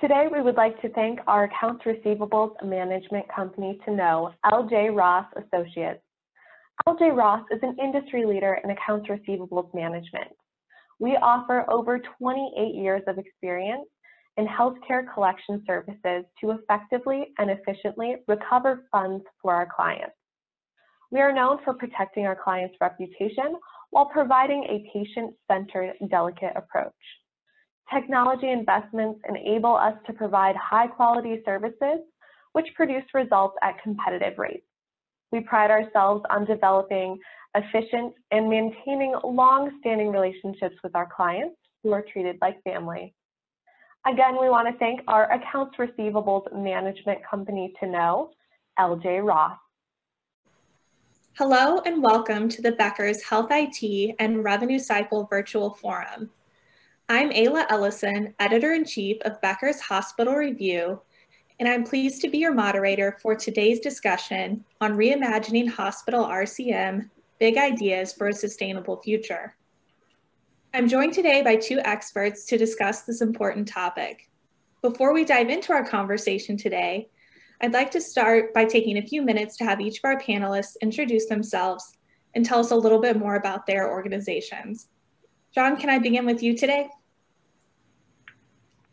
Today, we would like to thank our accounts receivables management company to know, LJ Ross Associates. LJ Ross is an industry leader in accounts receivables management. We offer over 28 years of experience in healthcare collection services to effectively and efficiently recover funds for our clients. We are known for protecting our clients' reputation while providing a patient-centered, delicate approach. Technology investments enable us to provide high-quality services which produce results at competitive rates. We pride ourselves on developing efficient and maintaining long-standing relationships with our clients who are treated like family. Again, we want to thank our accounts receivables management company to know, LJ Ross. Hello and welcome to the Becker's Health IT and Revenue Cycle Virtual Forum. I'm Ayla Ellison, Editor-in-Chief of Becker's Hospital Review, and I'm pleased to be your moderator for today's discussion on reimagining hospital RCM, big ideas for a sustainable future. I'm joined today by two experts to discuss this important topic. Before we dive into our conversation today, I'd like to start by taking a few minutes to have each of our panelists introduce themselves and tell us a little bit more about their organizations. John, can I begin with you today?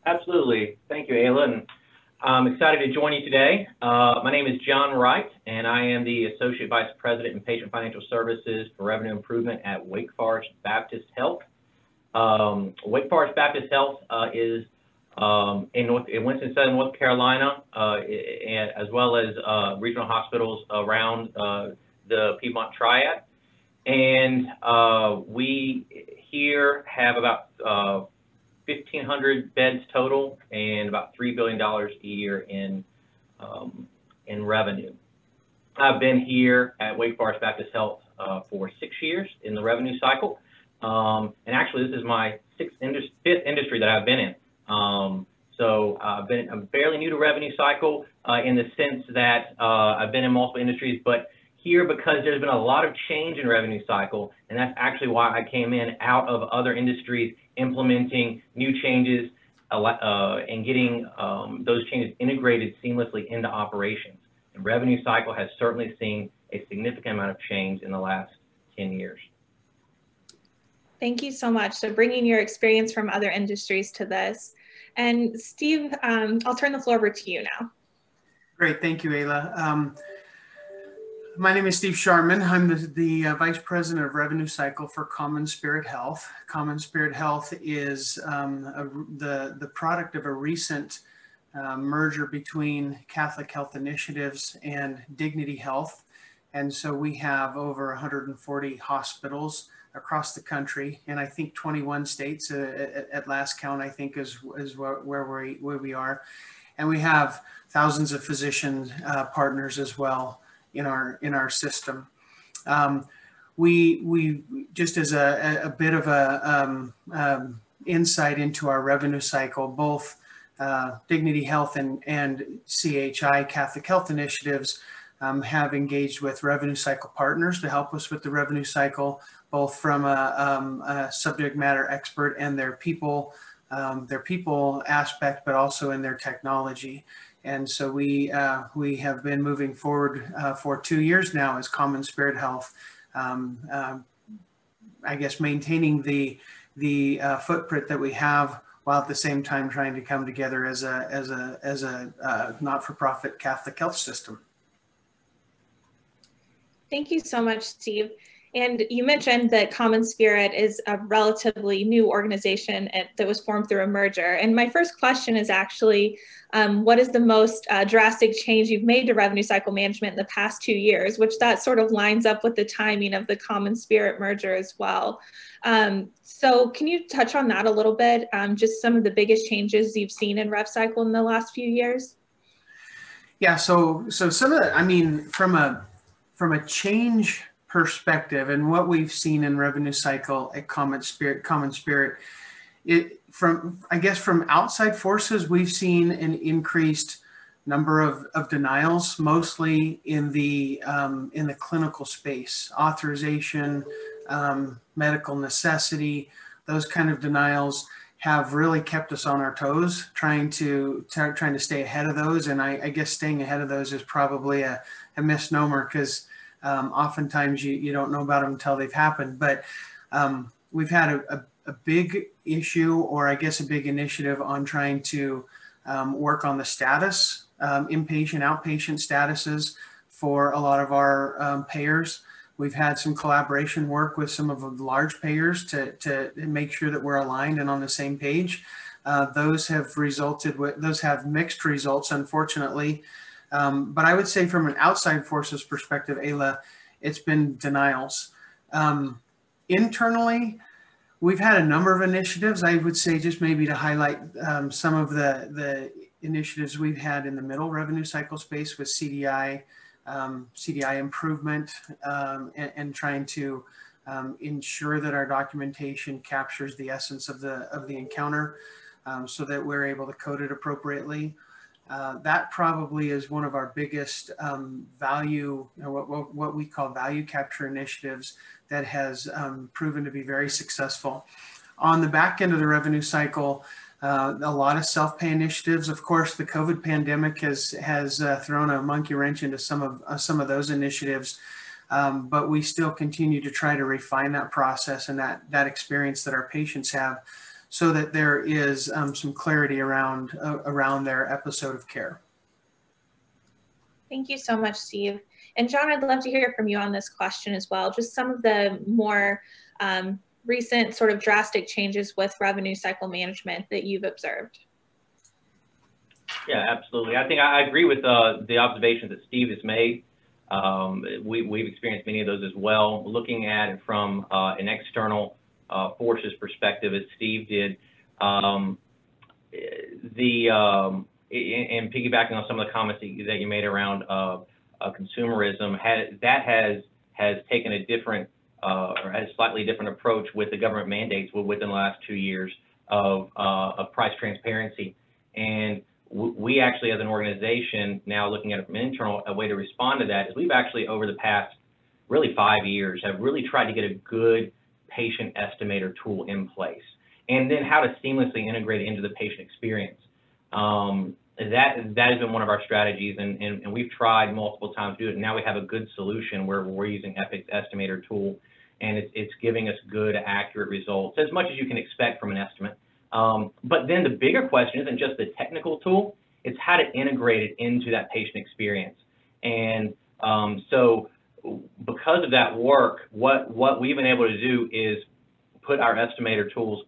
Absolutely. Thank you, Ayla. I'm excited to join you today. Uh, my name is John Wright, and I am the Associate Vice President in Patient Financial Services for Revenue Improvement at Wake Forest Baptist Health. Um, Wake Forest Baptist Health uh, is um, in, North, in Winston-Salem, North Carolina, uh, and, as well as uh, regional hospitals around uh, the Piedmont Triad. And uh, we here have about 1,500 uh, beds total and about $3 billion a year in, um, in revenue. I've been here at Wake Forest Baptist Health uh, for six years in the revenue cycle. Um, and actually, this is my sixth indus fifth industry that I've been in. Um, so I've been, I'm fairly new to revenue cycle uh, in the sense that uh, I've been in multiple industries, but here because there's been a lot of change in revenue cycle, and that's actually why I came in out of other industries implementing new changes uh, and getting um, those changes integrated seamlessly into operations. And revenue cycle has certainly seen a significant amount of change in the last 10 years. Thank you so much. So bringing your experience from other industries to this. And Steve, um, I'll turn the floor over to you now. Great, thank you, Ayla. Um, my name is Steve Sharman. I'm the, the uh, Vice President of Revenue Cycle for Common Spirit Health. Common Spirit Health is um, a, the, the product of a recent uh, merger between Catholic Health Initiatives and Dignity Health. And so we have over 140 hospitals across the country, and I think 21 states uh, at, at, last count, I think is, is where, where, we, where we are. And we have thousands of physician uh, partners as well in our in our system. Um, we we just as a, a bit of a um, um, insight into our revenue cycle, both uh, Dignity Health and and CHI Catholic Health Initiatives um, have engaged with revenue cycle partners to help us with the revenue cycle, both from a, um, a subject matter expert and their people. Um, their people aspect, but also in their technology. And so we, uh, we have been moving forward uh, for two years now as Common Spirit Health, um, uh, I guess maintaining the, the uh, footprint that we have while at the same time trying to come together as a, as a, as a uh, not-for-profit Catholic health system. Thank you so much, Steve. And you mentioned that Common Spirit is a relatively new organization that was formed through a merger. And my first question is actually, um, what is the most uh, drastic change you've made to revenue cycle management in the past two years, which that sort of lines up with the timing of the Common Spirit merger as well. Um, so can you touch on that a little bit? Um, just some of the biggest changes you've seen in rev cycle in the last few years? Yeah, so so some of the, I mean, from a from a change perspective and what we've seen in revenue cycle at Common Spirit, Common Spirit, it from I guess from outside forces, we've seen an increased number of, of denials, mostly in the um, in the clinical space, authorization, um, medical necessity, those kind of denials have really kept us on our toes, trying to trying to stay ahead of those. And I, I guess staying ahead of those is probably a, a misnomer because um, oftentimes you, you don't know about them until they've happened. But um, we've had a, a, a, big issue, or I guess a big initiative on trying to um, work on the status, um, inpatient, outpatient statuses for a lot of our um, payers. We've had some collaboration work with some of the large payers to, to make sure that we're aligned and on the same page. Uh, those have resulted with, those have mixed results, unfortunately. Um, but I would say from an outside forces perspective, Ayla, it's been denials. Um, internally, we've had a number of initiatives. I would say just maybe to highlight um, some of the, the initiatives we've had in the middle revenue cycle space with CDI, um, CDI improvement um, and, and, trying to um, ensure that our documentation captures the essence of the of the encounter so that we're able to code it appropriately. Uh, that probably is one of our biggest um, value, know, what, what, what, we call value capture initiatives that has um, proven to be very successful. On the back end of the revenue cycle, uh, a lot of self-pay initiatives. Of course, the COVID pandemic has has uh, thrown a monkey wrench into some of uh, some of those initiatives, um, but we still continue to try to refine that process and that that experience that our patients have, so that there is um, some clarity around uh, around their episode of care. Thank you so much, Steve. And John, I'd love to hear from you on this question as well. Just some of the more um, recent sort of drastic changes with revenue cycle management that you've observed? Yeah, absolutely. I think I agree with uh, the observations that Steve has made. Um, we, have experienced many of those as well. Looking at it from uh, an external forces perspective, as Steve did, um, the um, and piggybacking on some of the comments that you, made around uh, uh, consumerism, that has has taken a different uh, or has slightly different approach with the government mandates within the last two years of, uh, of price transparency. And we actually, as an organization, now looking at it from internal, a way to respond to that is we've actually, over the past really five years, have really tried to get a good patient estimator tool in place. And then how to seamlessly integrate it into the patient experience. Um, that that has been one of our strategies, and, and, and, we've tried multiple times to do it. And now we have a good solution where we're using Epic's estimator tool and it's, it's giving us good, accurate results, as much as you can expect from an estimate. Um, but then the bigger question isn't just the technical tool, it's how to integrate it into that patient experience. And um, so because of that work, what, what we've been able to do is put our estimator tools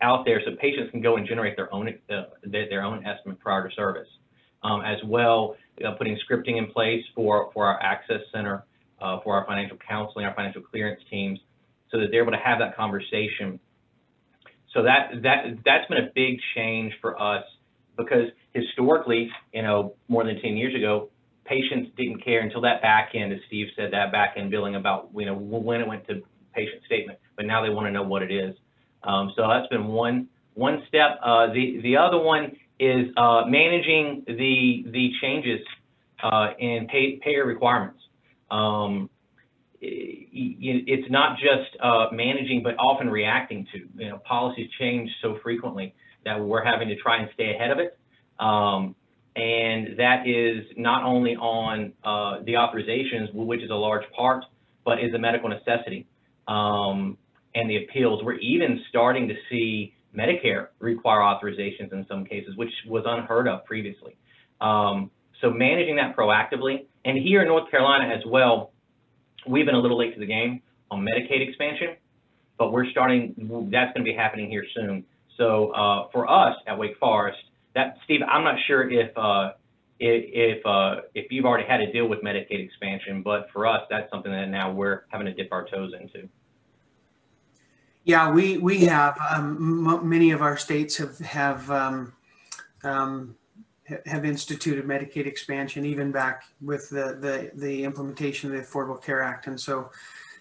out there so patients can go and generate their own, uh, their, own estimate prior to service. Um, as well, uh, putting scripting in place for, for our access center uh, for our financial counseling, our financial clearance teams, so that they're able to have that conversation. So that that that's been a big change for us because historically, you know, more than 10 years ago, patients didn't care until that back end, as Steve said, that back end billing about you know when it went to patient statement, but now they want to know what it is. Um, so that's been one one step. Uh, the the other one is uh, managing the the changes uh, in pay, payer requirements. Um, it's not just uh, managing, but often reacting to. You know, policies change so frequently that we're having to try and stay ahead of it. Um, and that is not only on uh, the authorizations, which is a large part, but is a medical necessity. Um, and the appeals, we're even starting to see Medicare require authorizations in some cases, which was unheard of previously. Um, so managing that proactively, and here in North Carolina as well, we've been a little late to the game on Medicaid expansion, but we're starting, that's going to be happening here soon. So uh, for us at Wake Forest, that Steve, I'm not sure if uh, if uh, if you've already had to deal with Medicaid expansion, but for us, that's something that now we're having to dip our toes into. Yeah, we we have um, many of our states have have um, um, have instituted Medicaid expansion even back with the, the, the implementation of the Affordable Care Act. And so,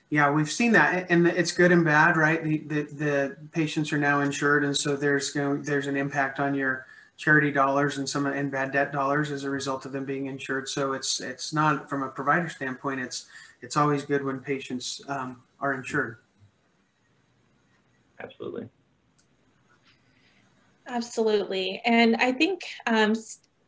yeah, we've seen that and it's good and bad, right? The, the, the patients are now insured. And so there's going, there's an impact on your charity dollars and some and bad debt dollars as a result of them being insured. So it's, it's not from a provider standpoint, it's, it's always good when patients um, are insured. Absolutely. Absolutely. And I think, um,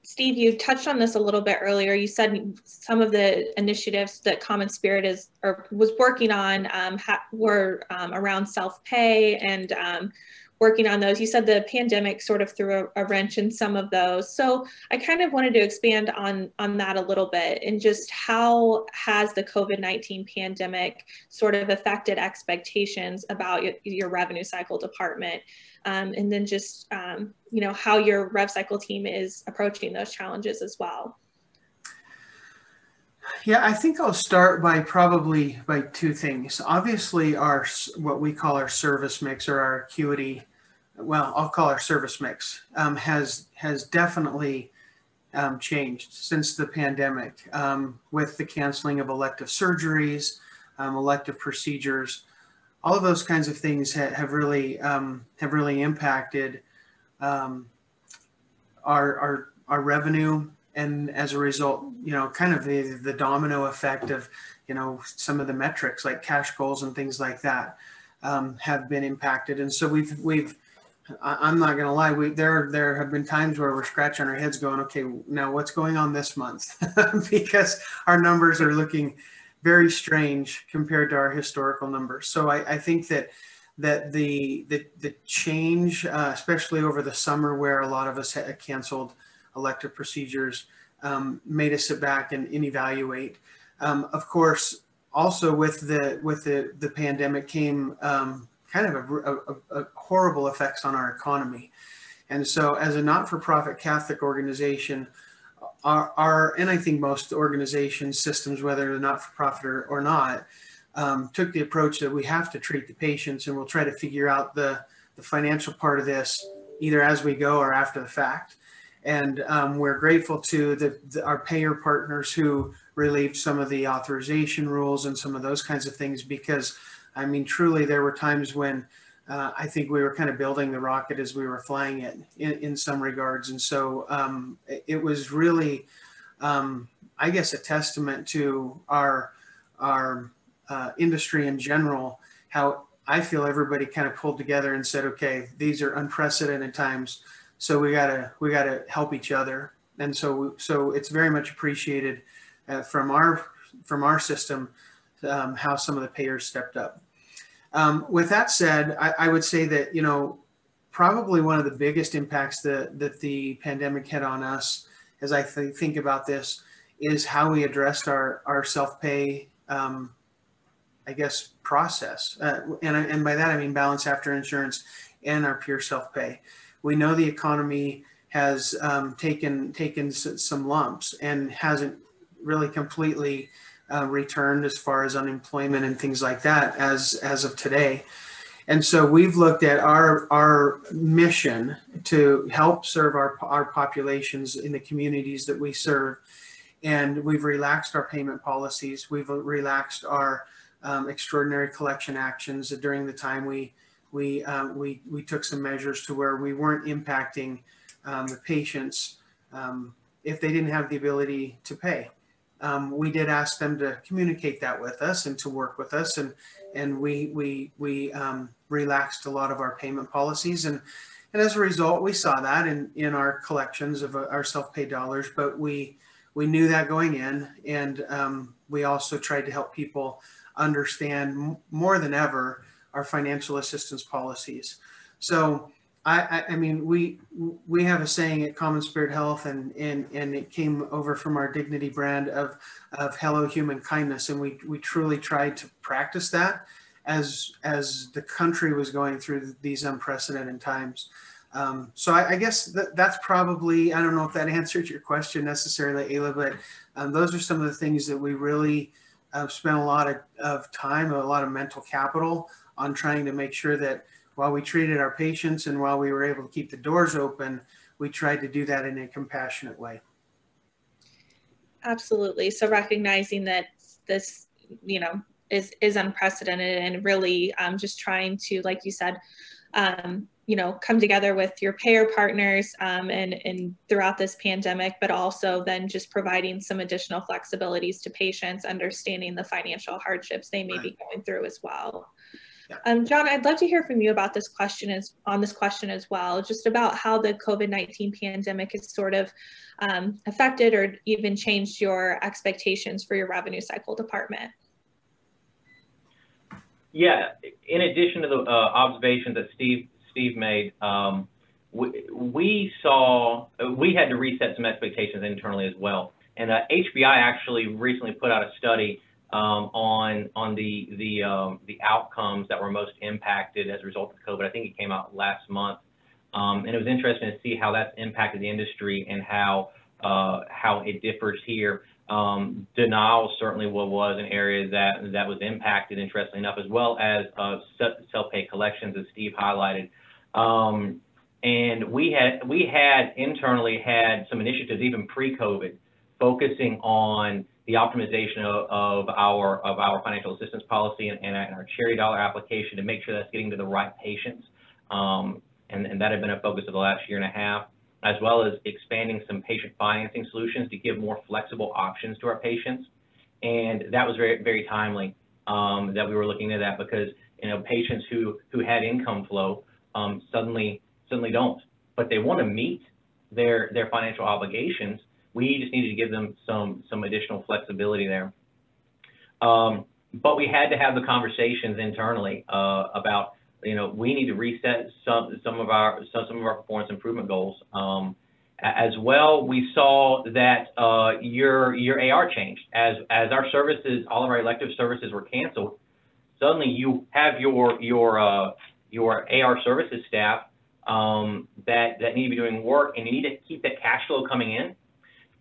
Steve, you touched on this a little bit earlier. You said some of the initiatives that Common Spirit is or was working on um, were um, around self-pay and um, working on those. You said the pandemic sort of threw a, a, wrench in some of those. So I kind of wanted to expand on on that a little bit and just how has the COVID-19 pandemic sort of affected expectations about your, your revenue cycle department? Um, and then just um, you know how your rev cycle team is approaching those challenges as well. Yeah, I think I'll start by probably by two things. Obviously, our what we call our service mix or our acuity, well, I'll call our service mix um, has has definitely um, changed since the pandemic um, with the canceling of elective surgeries, um, elective procedures. All of those kinds of things ha have really um, have really impacted um, our our our revenue and as a result, you know, kind of the, the domino effect of, you know, some of the metrics like cash goals and things like that um, have been impacted. And so we've, we've, I'm not going to lie. We there there have been times where we're scratching our heads, going, "Okay, now what's going on this month?" because our numbers are looking very strange compared to our historical numbers. So I, I think that that the the the change, uh, especially over the summer, where a lot of us canceled elective procedures um, made us sit back and, and evaluate. Um, of course, also with the with the the pandemic came um, kind of a, a, a, horrible effects on our economy, and so as a not-for-profit Catholic organization, our, our and I think most organizations systems, whether they're not-for-profit or, or not, um, took the approach that we have to treat the patients, and we'll try to figure out the the financial part of this either as we go or after the fact. And um, we're grateful to the, the, our payer partners who relieved some of the authorization rules and some of those kinds of things because, I mean, truly there were times when uh, I think we were kind of building the rocket as we were flying it in, in some regards. And so um, it was really, um, I guess, a testament to our, our uh, industry in general, how I feel everybody kind of pulled together and said, okay, these are unprecedented times so we gotta we gotta help each other. And so so it's very much appreciated uh, from our from our system um, how some of the payers stepped up. Um, with that said I, I, would say that you know probably one of the biggest impacts that that the pandemic had on us as i th- think about this is how we addressed our our self-pay um, i guess process. Uh, and, and by that i mean balance after insurance and our pure self-pay we know the economy has um, taken taken some lumps and hasn't really completely uh, returned as far as unemployment and things like that as as of today. And so we've looked at our our mission to help serve our our populations in the communities that we serve, and we've relaxed our payment policies. We've relaxed our um, extraordinary collection actions during the time we we, uh, we, we took some measures to where we weren't impacting um, the patients um, if they didn't have the ability to pay. Um, we did ask them to communicate that with us and to work with us, and and we we we um, relaxed a lot of our payment policies, and and as a result, we saw that in in our collections of uh, our self-pay dollars. But we we knew that going in, and um, we also tried to help people understand more than ever our financial assistance policies. So I, I, mean, we we have a saying at Common Spirit Health, and and and it came over from our Dignity brand of of Hello Human Kindness, and we we truly tried to practice that as as the country was going through these unprecedented times. Um, so I, I guess that, that's probably I don't know if that answered your question necessarily, Ayla, but um, those are some of the things that we really uh, spent a lot of, of time, a lot of mental capital on trying to make sure that while we treated our patients and while we were able to keep the doors open, we tried to do that in a compassionate way. Absolutely. So recognizing that this, you know, is is unprecedented and really um, just trying to, like you said, um, you know, come together with your payer partners um, and, and throughout this pandemic, but also then just providing some additional flexibilities to patients, understanding the financial hardships they may right. be going through as well. Um, John, I'd love to hear from you about this question as on this question as well, just about how the COVID-19 pandemic has sort of um, affected or even changed your expectations for your revenue cycle department. Yeah, in addition to the uh, observations that Steve Steve made, um, we, we, saw we had to reset some expectations internally as well. And uh, HBI actually recently put out a study um, on on the the um, the outcomes that were most impacted as a result of COVID. I think it came out last month, um, and it was interesting to see how that's impacted the industry and how uh, how it differs here. Um, denial certainly was an area that that was impacted, interestingly enough, as well as uh, self-pay collections, as Steve highlighted. Um, and we had we had internally had some initiatives even pre-COVID, focusing on the optimization of, of, our of our financial assistance policy and, and, our charity dollar application to make sure that's getting to the right patients. Um, and, and that had been a focus of the last year and a half, as well as expanding some patient financing solutions to give more flexible options to our patients. And that was very very timely um, that we were looking at that because you know patients who who had income flow um, suddenly suddenly don't, but they want to meet their their financial obligations we just needed to give them some some additional flexibility there. Um, but we had to have the conversations internally uh, about you know we need to reset some some of our some, some of our performance improvement goals. Um, as well, we saw that uh, your your AR changed as as our services, all of our elective services were canceled. Suddenly, you have your your uh, your AR services staff um, that that need to be doing work, and you need to keep that cash flow coming in.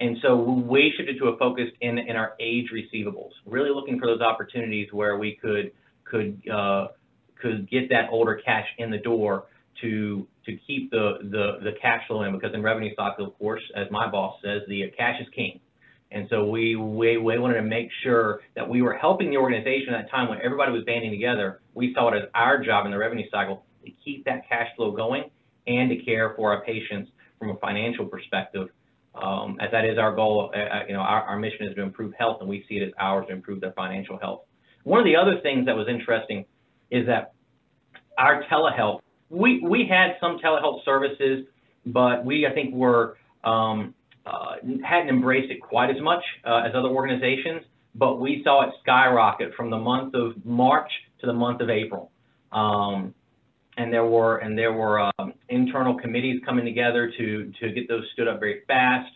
And so we shifted to a focus in, in our age receivables, really looking for those opportunities where we could could uh, could get that older cash in the door to to keep the, the the cash flow in because in revenue cycle, of course, as my boss says, the cash is king. And so we, we, we wanted to make sure that we were helping the organization at that time when everybody was banding together. We saw it as our job in the revenue cycle to keep that cash flow going and to care for our patients from a financial perspective um, as that is our goal. Uh, uh, you know, our, our mission is to improve health, and we see it as ours to improve their financial health. One of the other things that was interesting is that our telehealth, we, we had some telehealth services, but we, I think, were um, uh, hadn't embraced it quite as much uh, as other organizations, but we saw it skyrocket from the month of March to the month of April. Um, and there were and there were um, internal committees coming together to to get those stood up very fast.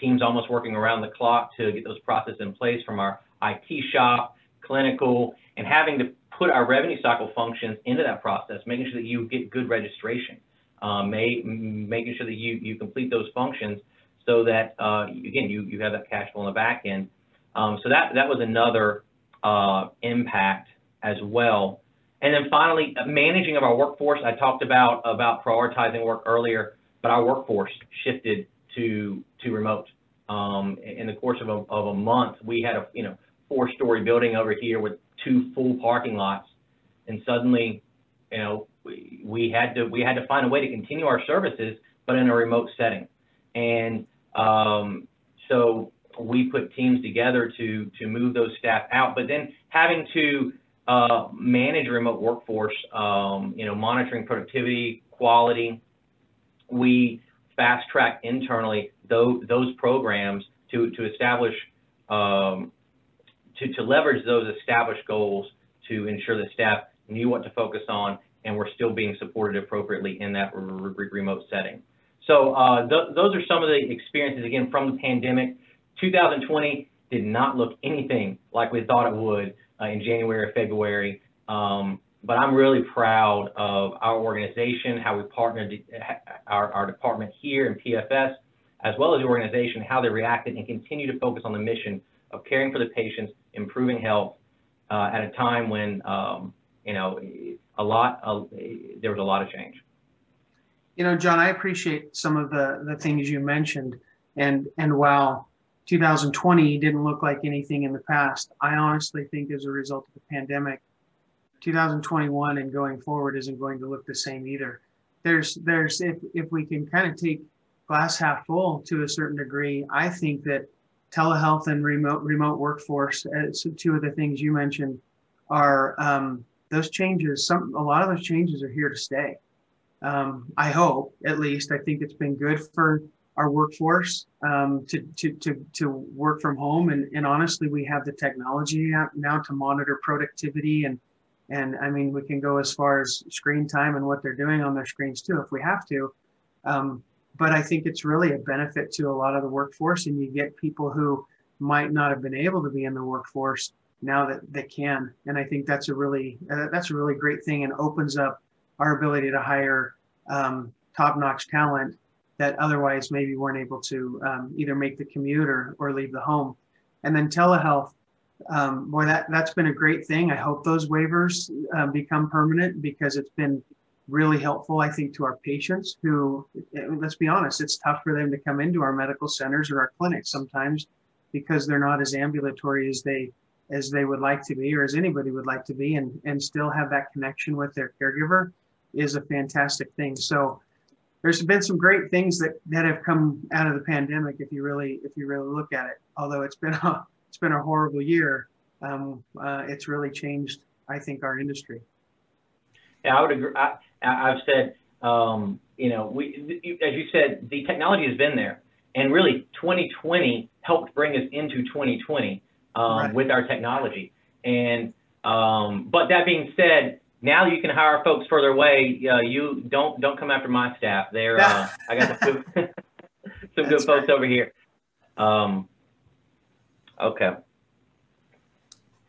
Teams almost working around the clock to get those processes in place from our IT shop, clinical, and having to put our revenue cycle functions into that process, making sure that you get good registration, uh, may, making sure that you you complete those functions so that uh, again you you have that cash flow on the back end. Um, so that that was another uh, impact as well and then finally, managing of our workforce. I talked about about prioritizing work earlier, but our workforce shifted to to remote. Um, in the course of a, of a month, we had a you know four-story building over here with two full parking lots, and suddenly, you know, we, we had to we had to find a way to continue our services, but in a remote setting. And um, so we put teams together to to move those staff out, but then having to uh, manage remote workforce, um, you know, monitoring productivity, quality. We fast track internally those, those programs to, to establish, um, to, to leverage those established goals to ensure that staff knew what to focus on and we're still being supported appropriately in that re remote setting. So uh, th those are some of the experiences, again, from the pandemic. 2020 did not look anything like we thought it would uh, in January or February. Um, but I'm really proud of our organization, how we partnered our, our department here in PFS, as well as the organization, how they reacted and continue to focus on the mission of caring for the patients, improving health uh, at a time when, um, you know, a lot, of, there was a lot of change. You know, John, I appreciate some of the, the things you mentioned. And, and while 2020 didn't look like anything in the past. I honestly think as a result of the pandemic, 2021 and going forward isn't going to look the same either. There's, there's, if, if we can kind of take glass half full to a certain degree, I think that telehealth and remote, remote workforce, uh, so two of the things you mentioned are, um, those changes, some a lot of those changes are here to stay. Um, I hope, at least. I think it's been good for our workforce um, to, to, to, to work from home. And, and honestly, we have the technology now to monitor productivity. And, and I mean, we can go as far as screen time and what they're doing on their screens too, if we have to. Um, but I think it's really a benefit to a lot of the workforce. And you get people who might not have been able to be in the workforce now that they can. And I think that's a really, uh, that's a really great thing and opens up our ability to hire um, top-notch talent that otherwise maybe weren't able to um, either make the commute or, or leave the home. And then telehealth, um, boy, that, that's been a great thing. I hope those waivers uh, become permanent because it's been really helpful, I think, to our patients who, let's be honest, it's tough for them to come into our medical centers or our clinics sometimes because they're not as ambulatory as they as they would like to be or as anybody would like to be and, and still have that connection with their caregiver is a fantastic thing. So there's been some great things that, that have come out of the pandemic if you really if you really look at it. Although it's been a it's been a horrible year, um, uh, it's really changed I think our industry. Yeah, I would agree. I, I've said um, you know we as you said the technology has been there, and really 2020 helped bring us into 2020 um, right. with our technology. And um, but that being said, now you can hire folks further away. Uh, you don't don't come after my staff. There, uh, I got some good, some good folks right. over here. Um, okay.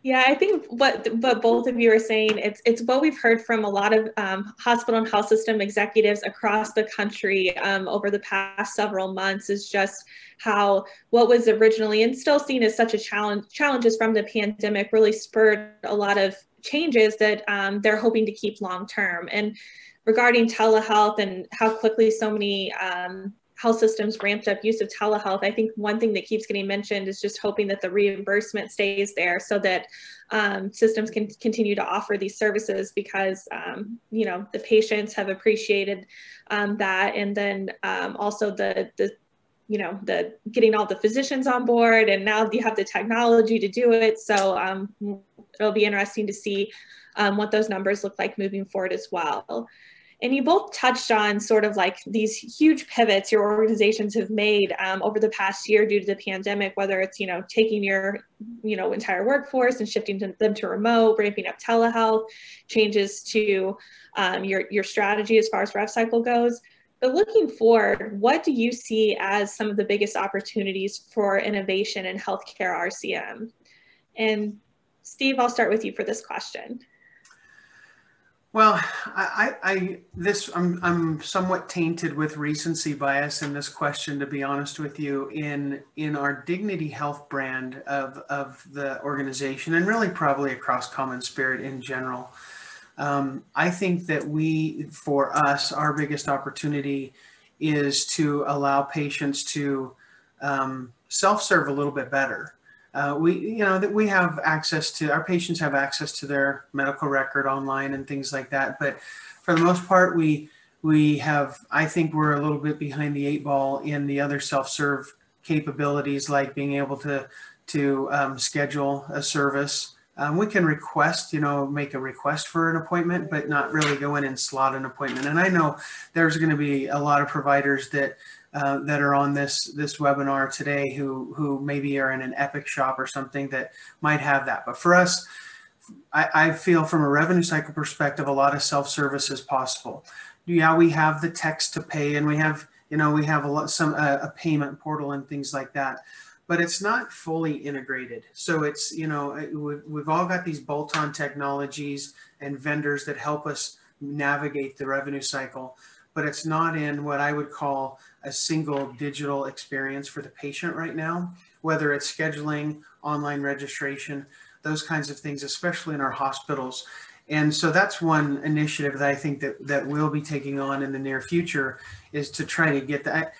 Yeah, I think what what both of you are saying it's it's what we've heard from a lot of um, hospital and health system executives across the country um, over the past several months is just how what was originally and still seen as such a challenge challenges from the pandemic really spurred a lot of changes that um, they're hoping to keep long term. And regarding telehealth and how quickly so many um, health systems ramped up use of telehealth, I think one thing that keeps getting mentioned is just hoping that the reimbursement stays there so that um, systems can continue to offer these services because, um, you know, the patients have appreciated um, that. And then um, also the, the you know the getting all the physicians on board and now you have the technology to do it. So um, it'll be interesting to see um, what those numbers look like moving forward as well. And you both touched on sort of like these huge pivots your organizations have made um, over the past year due to the pandemic whether it's you know taking your you know entire workforce and shifting to them to remote ramping up telehealth changes to um, your your strategy as far as rev cycle goes but looking forward, what do you see as some of the biggest opportunities for innovation in healthcare RCM? And Steve, I'll start with you for this question. Well, I, I this I'm I'm somewhat tainted with recency bias in this question, to be honest with you. In in our Dignity Health brand of of the organization, and really probably across Common Spirit in general, um, I think that we, for us, our biggest opportunity is to allow patients to um, self-serve a little bit better. Uh, we, you know, that we have access to our patients have access to their medical record online and things like that. But for the most part, we we have. I think we're a little bit behind the eight ball in the other self-serve capabilities, like being able to to um, schedule a service um, we can request, you know, make a request for an appointment, but not really go in and slot an appointment. And I know there's going to be a lot of providers that uh, that are on this this webinar today who who maybe are in an Epic shop or something that might have that. But for us, I, I feel from a revenue cycle perspective, a lot of self service is possible. Yeah, we have the text to pay, and we have you know we have a lot some uh, a payment portal and things like that but it's not fully integrated. So it's, you know, we've all got these bolt on technologies and vendors that help us navigate the revenue cycle, but it's not in what I would call a single digital experience for the patient right now, whether it's scheduling, online registration, those kinds of things, especially in our hospitals. And so that's one initiative that I think that, that we'll be taking on in the near future is to try to get that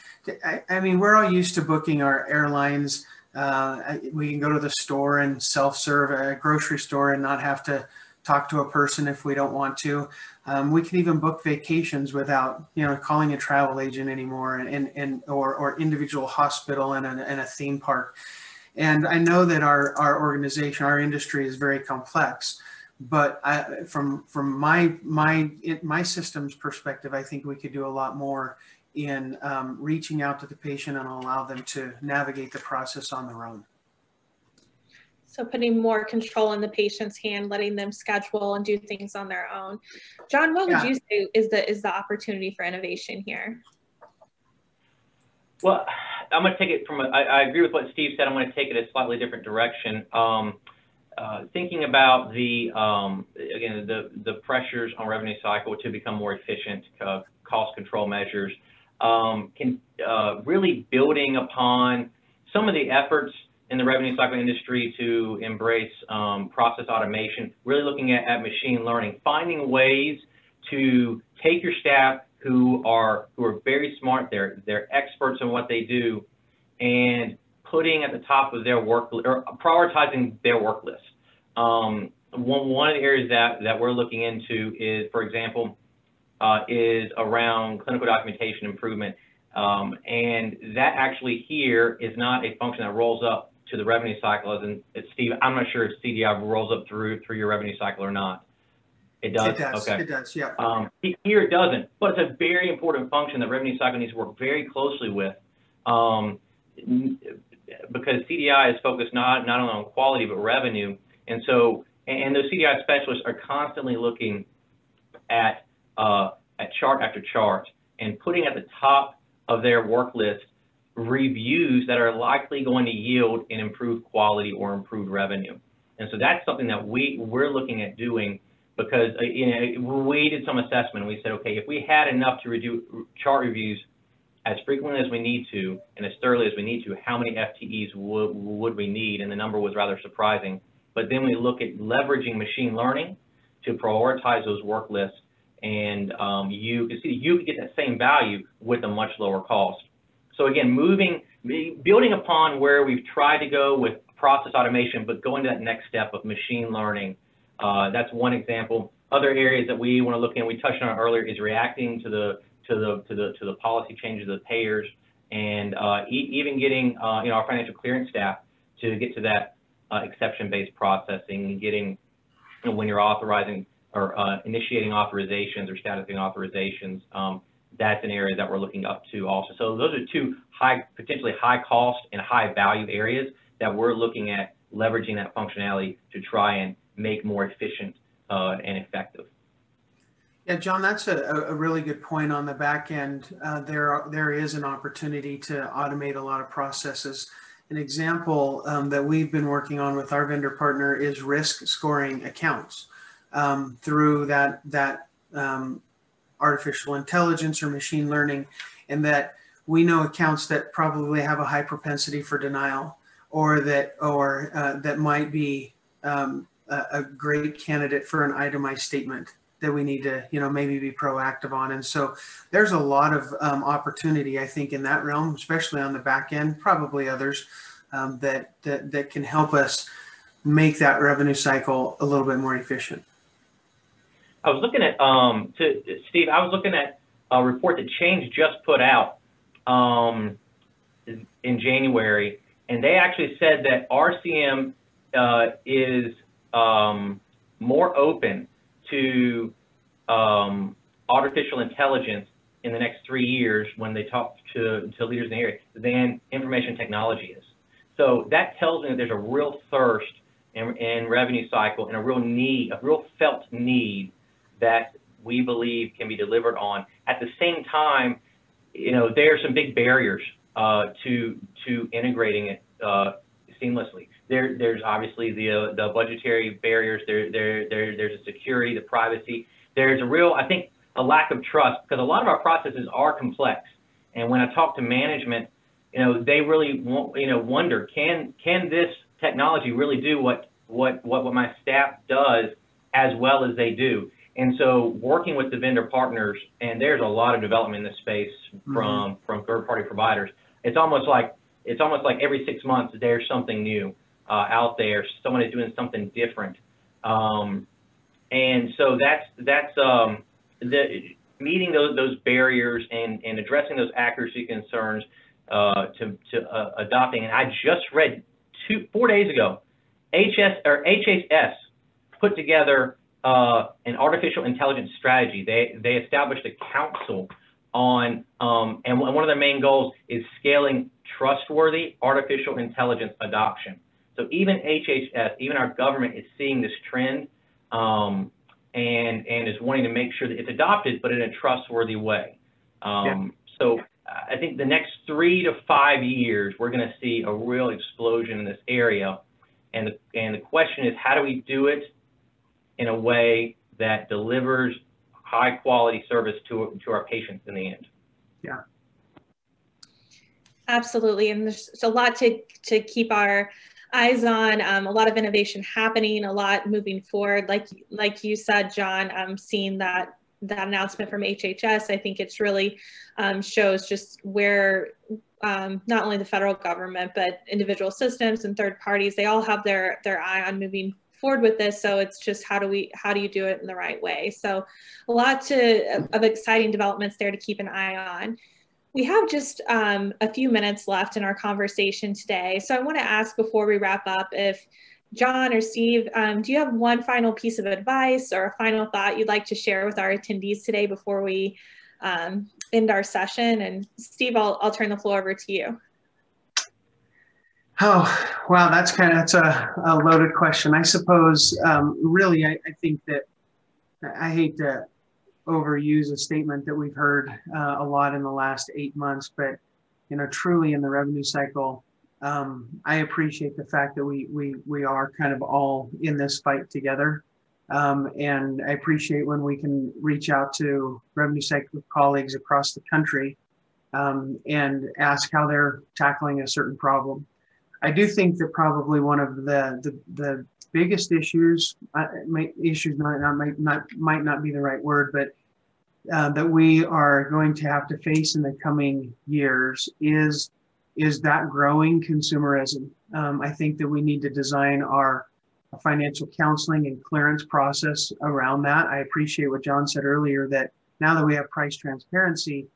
I, I mean, we're all used to booking our airlines. Uh, we can go to the store and self-serve a grocery store and not have to talk to a person if we don't want to. Um, we can even book vacations without, you know, calling a travel agent anymore and, and, and or, or individual hospital and a, and a theme park. And I know that our, our organization, our industry is very complex, but I, from from my my my systems perspective, I think we could do a lot more in um, reaching out to the patient and allow them to navigate the process on their own. So putting more control in the patient's hand, letting them schedule and do things on their own. John, what would Yeah. you say is the is the opportunity for innovation here? Well, I'm going to take it from, a, I, I agree with what Steve said. I'm going to take it a slightly different direction. Um, uh, thinking about the, um, again, the, the pressures on revenue cycle to become more efficient, uh, cost control measures, um, can, uh, really building upon some of the efforts in the revenue cycle industry to embrace um, process automation, really looking at, at machine learning, finding ways to take your staff who are who are very smart, they're they're experts in what they do, and putting at the top of their work or prioritizing their work list. Um, one one of the areas that that we're looking into is, for example, uh, is around clinical documentation improvement, um, and that actually here is not a function that rolls up to the revenue cycle. As in, it's Steve, I'm not sure if CDI rolls up through through your revenue cycle or not. It does. It does. Okay. It does. Yeah. Um, here it doesn't, but it's a very important function that revenue cycle needs to work very closely with. Um, because CDI is focused not, not only on quality, but revenue. And so, and those CDI specialists are constantly looking at, uh, at chart after chart and putting at the top of their work list reviews that are likely going to yield an improved quality or improved revenue. And so that's something that we, we're looking at doing because uh, you know we did some assessment and we said, okay, if we had enough to redo chart reviews as frequently as we need to and as thoroughly as we need to, how many FTEs would, would we need? And the number was rather surprising. But then we look at leveraging machine learning to prioritize those work lists, and um, you can see you can get that same value with a much lower cost. So again, moving, building upon where we've tried to go with process automation, but going to that next step of machine learning uh, that's one example. Other areas that we want to look in, we touched on earlier, is reacting to the to the to the to the policy changes of the payers, and uh, e even getting uh, you know our financial clearance staff to get to that uh, exception-based processing and getting you know, when you're authorizing or uh, initiating authorizations or statusing authorizations. Um, that's an area that we're looking up to also. So those are two high, potentially high cost and high value areas that we're looking at leveraging that functionality to try and make more efficient uh, and effective. Yeah, John, that's a, a really good point on the back end. Uh, there, are, there is an opportunity to automate a lot of processes. An example um, that we've been working on with our vendor partner is risk scoring accounts um, through that that um, artificial intelligence or machine learning, and that we know accounts that probably have a high propensity for denial, or that or uh, that might be um, a, a great candidate for an itemized statement that we need to, you know, maybe be proactive on. And so there's a lot of um, opportunity, I think, in that realm, especially on the back end, probably others um, that, that, that can help us make that revenue cycle a little bit more efficient. I was looking at, um, to Steve, I was looking at a report that Change just put out um, in January, and they actually said that RCM uh, is um, more open to um, artificial intelligence in the next three years when they talk to, to leaders in the area than information technology is. So that tells me that there's a real thirst in, in revenue cycle and a real need, a real felt need that we believe can be delivered on. At the same time, you know, there are some big barriers uh, to to integrating it uh, seamlessly. There, there's obviously the uh, the budgetary barriers. There, there, there, there's a security, the privacy. There's a real, I think, a lack of trust because a lot of our processes are complex. And when I talk to management, you know, they really, you know, wonder can can this technology really do what what what my staff does as well as they do? And so working with the vendor partners, and there's a lot of development in this space from mm-hmm. from third party providers. It's almost like it's almost like every six months there's something new uh, out there. Someone is doing something different, um, and so that's that's um, the meeting those those barriers and and addressing those accuracy concerns uh, to to uh, adopting. And I just read two four days ago, HS or HHS put together uh, an artificial intelligence strategy. They, they established a council on, um, and one of their main goals is scaling trustworthy artificial intelligence adoption. So even HHS, even our government is seeing this trend um, and, and is wanting to make sure that it's adopted, but in a trustworthy way. Um, yeah. So I think the next three to five years, we're going to see a real explosion in this area. And the, and the question is, how do we do it in a way that delivers high quality service to, to our patients in the end? Yeah. Absolutely. And there's a lot to, to keep our eyes on, um, a lot of innovation happening, a lot moving forward. Like, like you said, John, I'm seeing that that announcement from HHS, I think it's really um, shows just where um, not only the federal government, but individual systems and third parties, they all have their, their eye on moving forward with this. So it's just how do we, how do you do it in the right way? So a lot to, of exciting developments there to keep an eye on. We have just um, a few minutes left in our conversation today. So I want to ask before we wrap up if John or Steve, um, do you have one final piece of advice or a final thought you'd like to share with our attendees today before we um, end our session? And Steve, I'll, I'll turn the floor over to you. Oh, wow, that's kind of, that's a, a loaded question. I suppose, um, really, I, I, think that I hate to overuse a statement that we've heard uh, a lot in the last eight months, but, you know, truly in the revenue cycle, um, I appreciate the fact that we we we are kind of all in this fight together, um, and I appreciate when we can reach out to revenue cycle colleagues across the country um, and ask how they're tackling a certain problem. I do think that probably one of the the, the biggest issues uh, issues might not might not might not be the right word, but uh, that we are going to have to face in the coming years is is that growing consumerism. Um, I think that we need to design our financial counseling and clearance process around that. I appreciate what John said earlier that now that we have price transparency,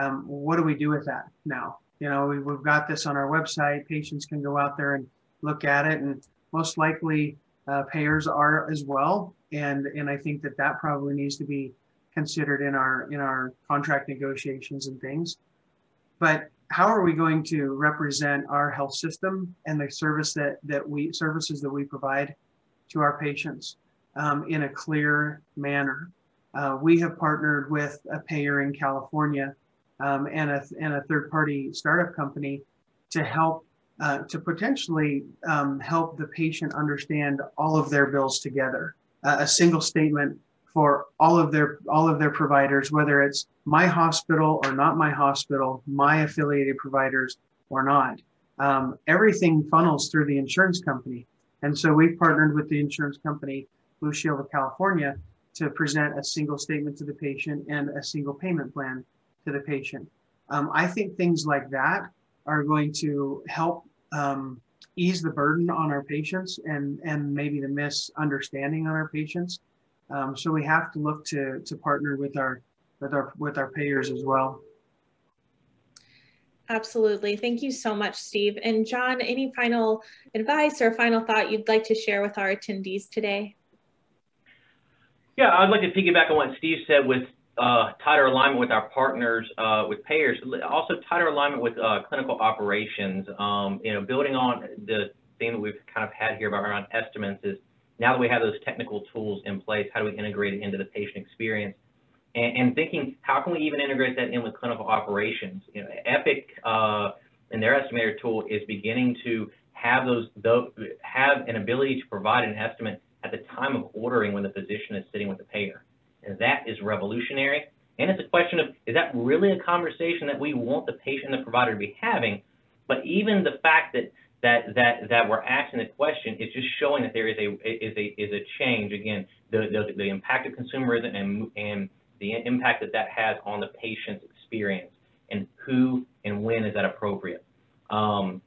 um, what do we do with that now? You know, we, have got this on our website. Patients can go out there and look at it, and most likely uh, payers are as well. And and I think that that probably needs to be considered in our in our contract negotiations and things. But how are we going to represent our health system and the service that, that we services that we provide to our patients um, in a clear manner? Uh, we have partnered with a payer in California um, and, a, and a third party startup company to help uh, to potentially um, help the patient understand all of their bills together. Uh, a single statement for all of their all of their providers, whether it's my hospital or not my hospital, my affiliated providers or not. Um, everything funnels through the insurance company, and so we've partnered with the insurance company Blue Shield of California to present a single statement to the patient and a single payment plan to the patient. Um, I think things like that are going to help um, ease the burden on our patients and and maybe the misunderstanding on our patients um, so we have to look to to partner with our with our with our payers as well. Absolutely. Thank you so much, Steve. And John, any final advice or final thought you'd like to share with our attendees today? Yeah, I'd like to piggyback on what Steve said with uh, tighter alignment with our partners, uh, with payers, also tighter alignment with uh, clinical operations. Um, you know, building on the theme that we've kind of had here about around estimates is now that we have those technical tools in place, how do we integrate it into the patient experience? And, and thinking, how can we even integrate that in with clinical operations? You know, Epic uh, and their estimator tool is beginning to have those, those have an ability to provide an estimate at the time of ordering when the physician is sitting with the payer. And that is revolutionary. And it's a question of, is that really a conversation that we want the patient and the provider to be having? But even the fact that that that that we're asking the question is just showing that there is a is a is a change again the the, the impact of consumerism and and the impact that that has on the patient's experience and who and when is that appropriate um,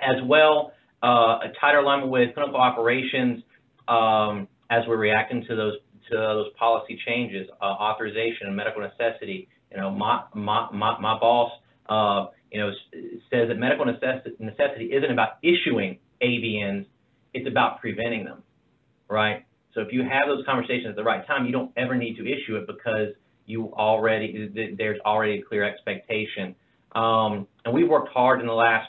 as well uh, a tighter alignment with clinical operations um, as we're reacting to those to those policy changes uh, authorization and medical necessity you know my my my, my boss uh, you know, says that medical necessity isn't about issuing ABNs, it's about preventing them, right? So if you have those conversations at the right time, you don't ever need to issue it because you already, there's already a clear expectation. Um, and we've worked hard in the last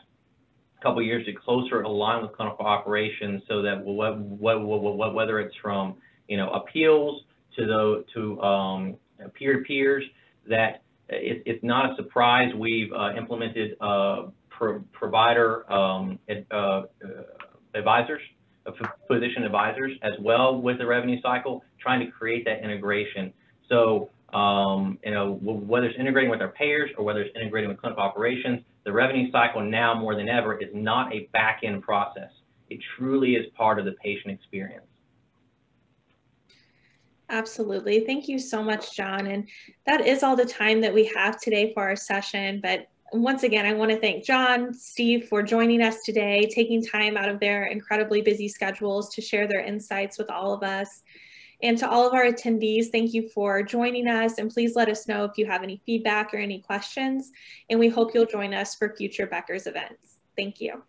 couple years to closer align with clinical operations so that what, what, what, whether it's from, you know, appeals to the, to um, peer-to-peers, that it, it's not a surprise we've uh, implemented uh, pro provider um, ad, uh, advisors, uh, physician advisors as well with the revenue cycle, trying to create that integration. So, um, you know, whether it's integrating with our payers or whether it's integrating with clinical operations, the revenue cycle now more than ever is not a back-end process. It truly is part of the patient experience. Absolutely. Thank you so much, John. And that is all the time that we have today for our session. But once again, I want to thank John, Steve for joining us today, taking time out of their incredibly busy schedules to share their insights with all of us. And to all of our attendees, thank you for joining us. And please let us know if you have any feedback or any questions. And we hope you'll join us for future Becker's events. Thank you.